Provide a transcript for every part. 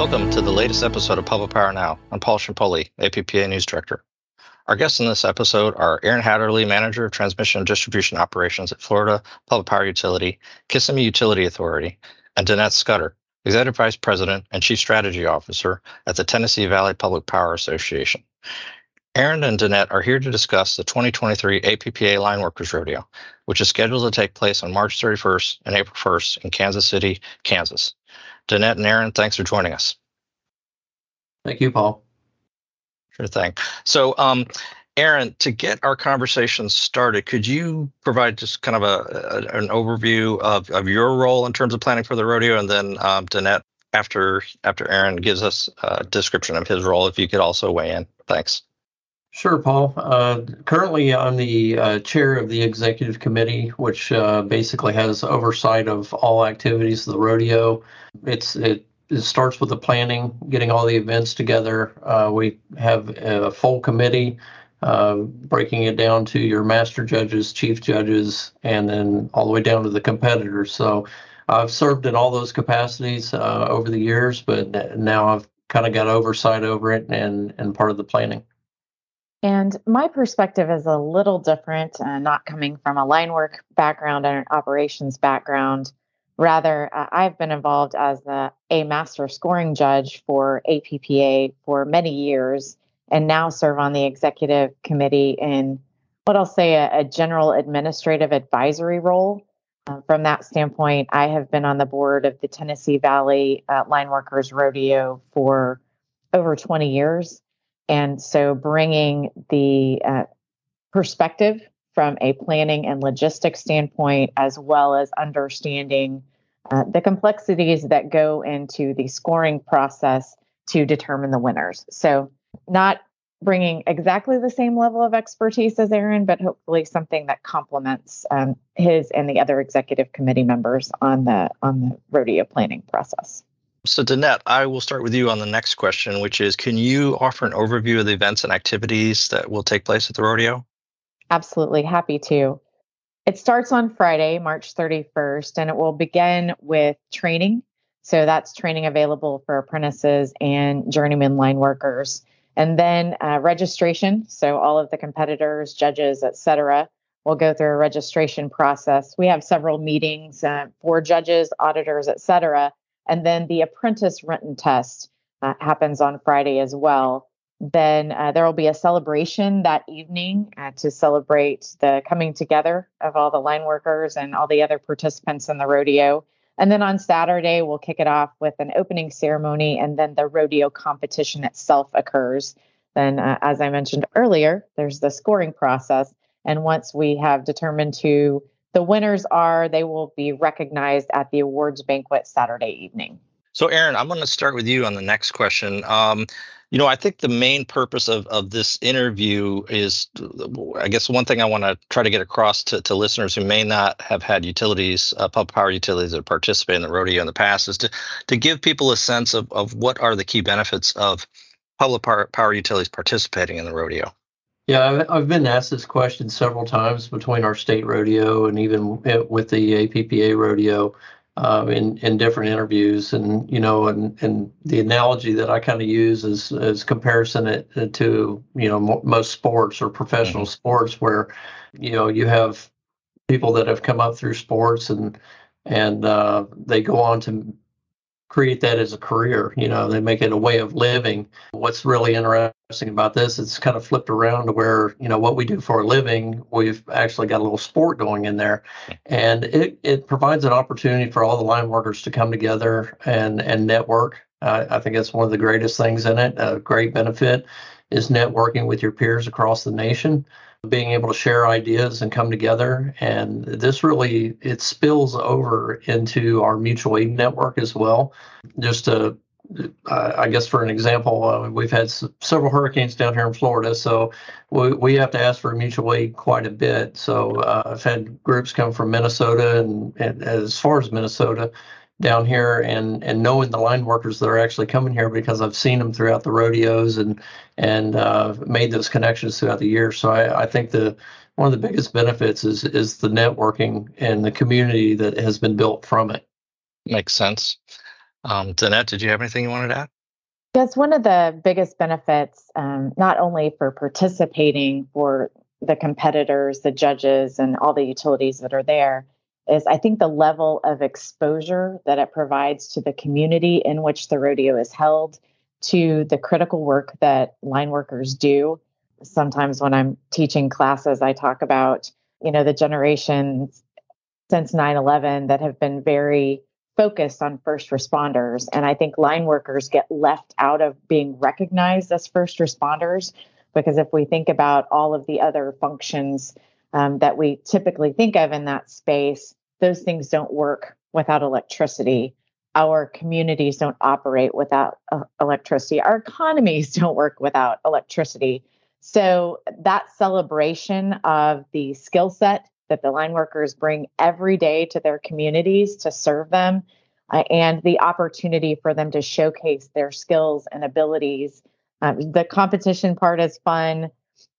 Welcome to the latest episode of Public Power Now. I'm Paul Ciampoli, APPA News Director. Our guests in this episode are Aaron Hatterley, Manager of Transmission and Distribution Operations at Florida Public Power Utility, Kissimmee Utility Authority, and Danette Scudder, Executive Vice President and Chief Strategy Officer at the Tennessee Valley Public Power Association. Aaron and Danette are here to discuss the 2023 APPA Line Workers Rodeo, which is scheduled to take place on March 31st and April 1st in Kansas City, Kansas. Danette and Aaron, thanks for joining us. Thank you, Paul. Sure thing. So, um, Aaron, to get our conversation started, could you provide just kind of a, a an overview of, of your role in terms of planning for the rodeo, and then um, Danette, after after Aaron gives us a description of his role, if you could also weigh in. Thanks. Sure, Paul. Uh, currently, I'm the uh, chair of the executive committee, which uh, basically has oversight of all activities of the rodeo. It's it, it starts with the planning, getting all the events together. Uh, we have a full committee, uh, breaking it down to your master judges, chief judges, and then all the way down to the competitors. So, I've served in all those capacities uh, over the years, but now I've kind of got oversight over it and and part of the planning. And my perspective is a little different, uh, not coming from a line work background and an operations background. Rather, uh, I've been involved as a, a master scoring judge for APPA for many years and now serve on the executive committee in what I'll say a, a general administrative advisory role. Uh, from that standpoint, I have been on the board of the Tennessee Valley uh, Line Workers Rodeo for over 20 years. And so bringing the uh, perspective from a planning and logistics standpoint, as well as understanding uh, the complexities that go into the scoring process to determine the winners. So, not bringing exactly the same level of expertise as Aaron, but hopefully something that complements um, his and the other executive committee members on the on the rodeo planning process. So, Danette, I will start with you on the next question, which is Can you offer an overview of the events and activities that will take place at the rodeo? Absolutely, happy to. It starts on Friday, March 31st, and it will begin with training. So, that's training available for apprentices and journeyman line workers. And then uh, registration. So, all of the competitors, judges, et cetera, will go through a registration process. We have several meetings uh, for judges, auditors, et cetera and then the apprentice written test uh, happens on Friday as well. Then uh, there will be a celebration that evening uh, to celebrate the coming together of all the line workers and all the other participants in the rodeo. And then on Saturday, we'll kick it off with an opening ceremony, and then the rodeo competition itself occurs. Then, uh, as I mentioned earlier, there's the scoring process. And once we have determined who the winners are they will be recognized at the awards banquet Saturday evening. So, Aaron, I'm going to start with you on the next question. Um, you know, I think the main purpose of, of this interview is, I guess, one thing I want to try to get across to, to listeners who may not have had utilities, uh, public power utilities that participate in the rodeo in the past, is to, to give people a sense of, of what are the key benefits of public power, power utilities participating in the rodeo. Yeah, I've been asked this question several times between our state rodeo and even with the APPA rodeo uh, in in different interviews, and you know, and and the analogy that I kind of use is is comparison it to you know most sports or professional mm-hmm. sports where you know you have people that have come up through sports and and uh, they go on to create that as a career. You know, they make it a way of living. What's really interesting about this, it's kind of flipped around to where, you know, what we do for a living, we've actually got a little sport going in there. And it, it provides an opportunity for all the line workers to come together and, and network. Uh, I think that's one of the greatest things in it. A great benefit is networking with your peers across the nation being able to share ideas and come together and this really it spills over into our mutual aid network as well just to uh, I guess for an example, uh, we've had s- several hurricanes down here in Florida, so we, we have to ask for mutual aid quite a bit. So uh, I've had groups come from Minnesota and, and as far as Minnesota down here and and knowing the line workers that are actually coming here because I've seen them throughout the rodeos and and uh, made those connections throughout the year. So I, I think the one of the biggest benefits is is the networking and the community that has been built from it. Makes sense. Um, Danette, did you have anything you wanted to add? That's one of the biggest benefits, um, not only for participating for the competitors, the judges, and all the utilities that are there, is I think the level of exposure that it provides to the community in which the rodeo is held, to the critical work that line workers do. Sometimes when I'm teaching classes, I talk about, you know, the generations since 9 11 that have been very focused on first responders. And I think line workers get left out of being recognized as first responders because if we think about all of the other functions um, that we typically think of in that space, those things don't work without electricity. Our communities don't operate without uh, electricity. Our economies don't work without electricity. So, that celebration of the skill set that the line workers bring every day to their communities to serve them uh, and the opportunity for them to showcase their skills and abilities. Um, the competition part is fun.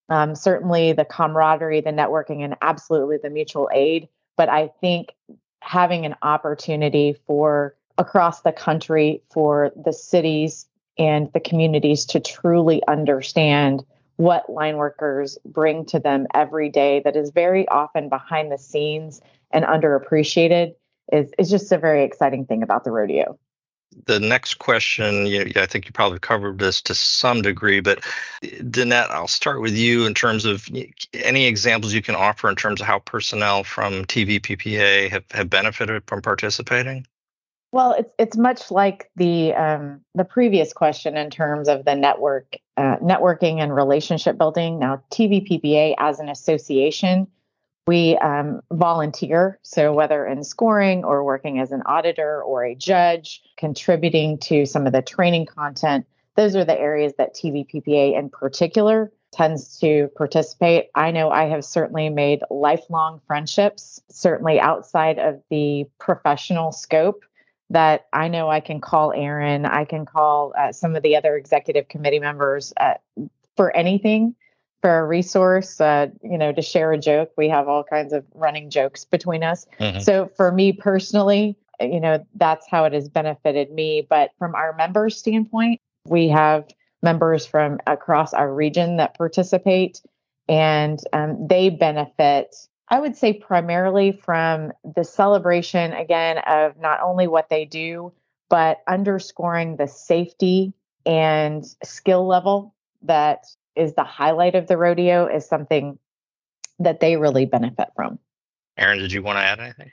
Um, certainly the camaraderie, the networking, and absolutely the mutual aid. But I think having an opportunity for across the country for the cities and the communities to truly understand what line workers bring to them every day that is very often behind the scenes and underappreciated is, is just a very exciting thing about the rodeo. The next question, you, I think you probably covered this to some degree, but Danette, I'll start with you in terms of any examples you can offer in terms of how personnel from TVPPA have, have benefited from participating. Well, it's it's much like the um, the previous question in terms of the network uh, networking and relationship building. Now, TVPPA as an association, we um, volunteer. So whether in scoring or working as an auditor or a judge, contributing to some of the training content, those are the areas that TVPPA in particular tends to participate. I know I have certainly made lifelong friendships, certainly outside of the professional scope that I know I can call Aaron, I can call uh, some of the other executive committee members uh, for anything, for a resource, uh, you know, to share a joke. We have all kinds of running jokes between us. Mm-hmm. So for me personally, you know, that's how it has benefited me. But from our members' standpoint, we have members from across our region that participate and um, they benefit I would say primarily from the celebration again of not only what they do, but underscoring the safety and skill level that is the highlight of the rodeo is something that they really benefit from. Aaron, did you want to add anything?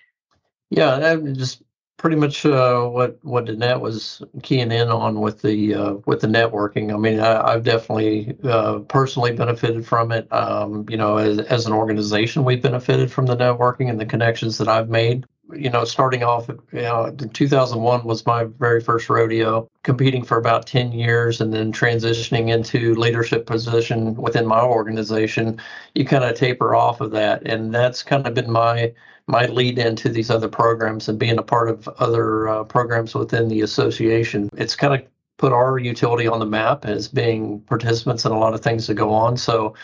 Yeah, just pretty much uh, what what Danette was keying in on with the uh, with the networking. I mean, I, have definitely uh, personally benefited from it. Um, you know, as, as an organization, we've benefited from the networking and the connections that I've made. You know, starting off, you know, 2001 was my very first rodeo, competing for about 10 years, and then transitioning into leadership position within my organization. You kind of taper off of that, and that's kind of been my might lead into these other programs and being a part of other uh, programs within the association. It's kind of put our utility on the map as being participants in a lot of things that go on. So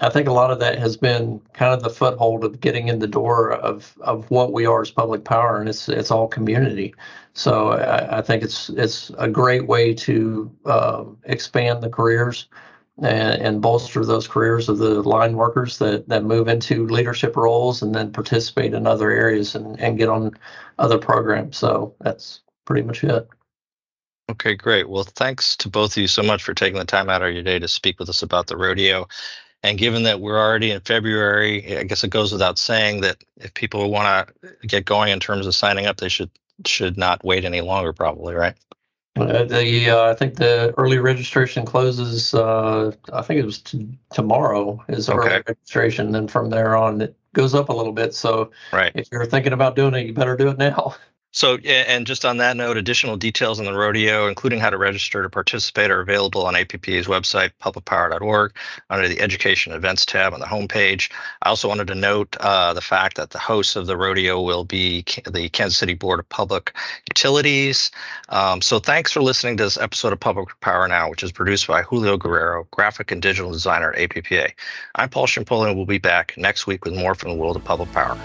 I think a lot of that has been kind of the foothold of getting in the door of, of what we are as public power, and it's it's all community. So I, I think it's it's a great way to uh, expand the careers and, and, bolster those careers of the line workers that, that move into leadership roles and then participate in other areas and, and get on other programs. So that's pretty much it. Okay, great. Well, thanks to both of you so much for taking the time out of your day to speak with us about the rodeo. And given that we're already in February, I guess it goes without saying that if people want to get going in terms of signing up, they should should not wait any longer, probably, right? Uh, the uh, I think the early registration closes. Uh, I think it was t- tomorrow is okay. early registration. Then from there on, it goes up a little bit. So right. if you're thinking about doing it, you better do it now. So, and just on that note, additional details on the rodeo, including how to register to participate, are available on APPA's website, publicpower.org, under the Education Events tab on the homepage. I also wanted to note uh, the fact that the host of the rodeo will be the Kansas City Board of Public Utilities. Um, so, thanks for listening to this episode of Public Power Now, which is produced by Julio Guerrero, graphic and digital designer at APPA. I'm Paul Ciampoli, and we'll be back next week with more from the world of public power.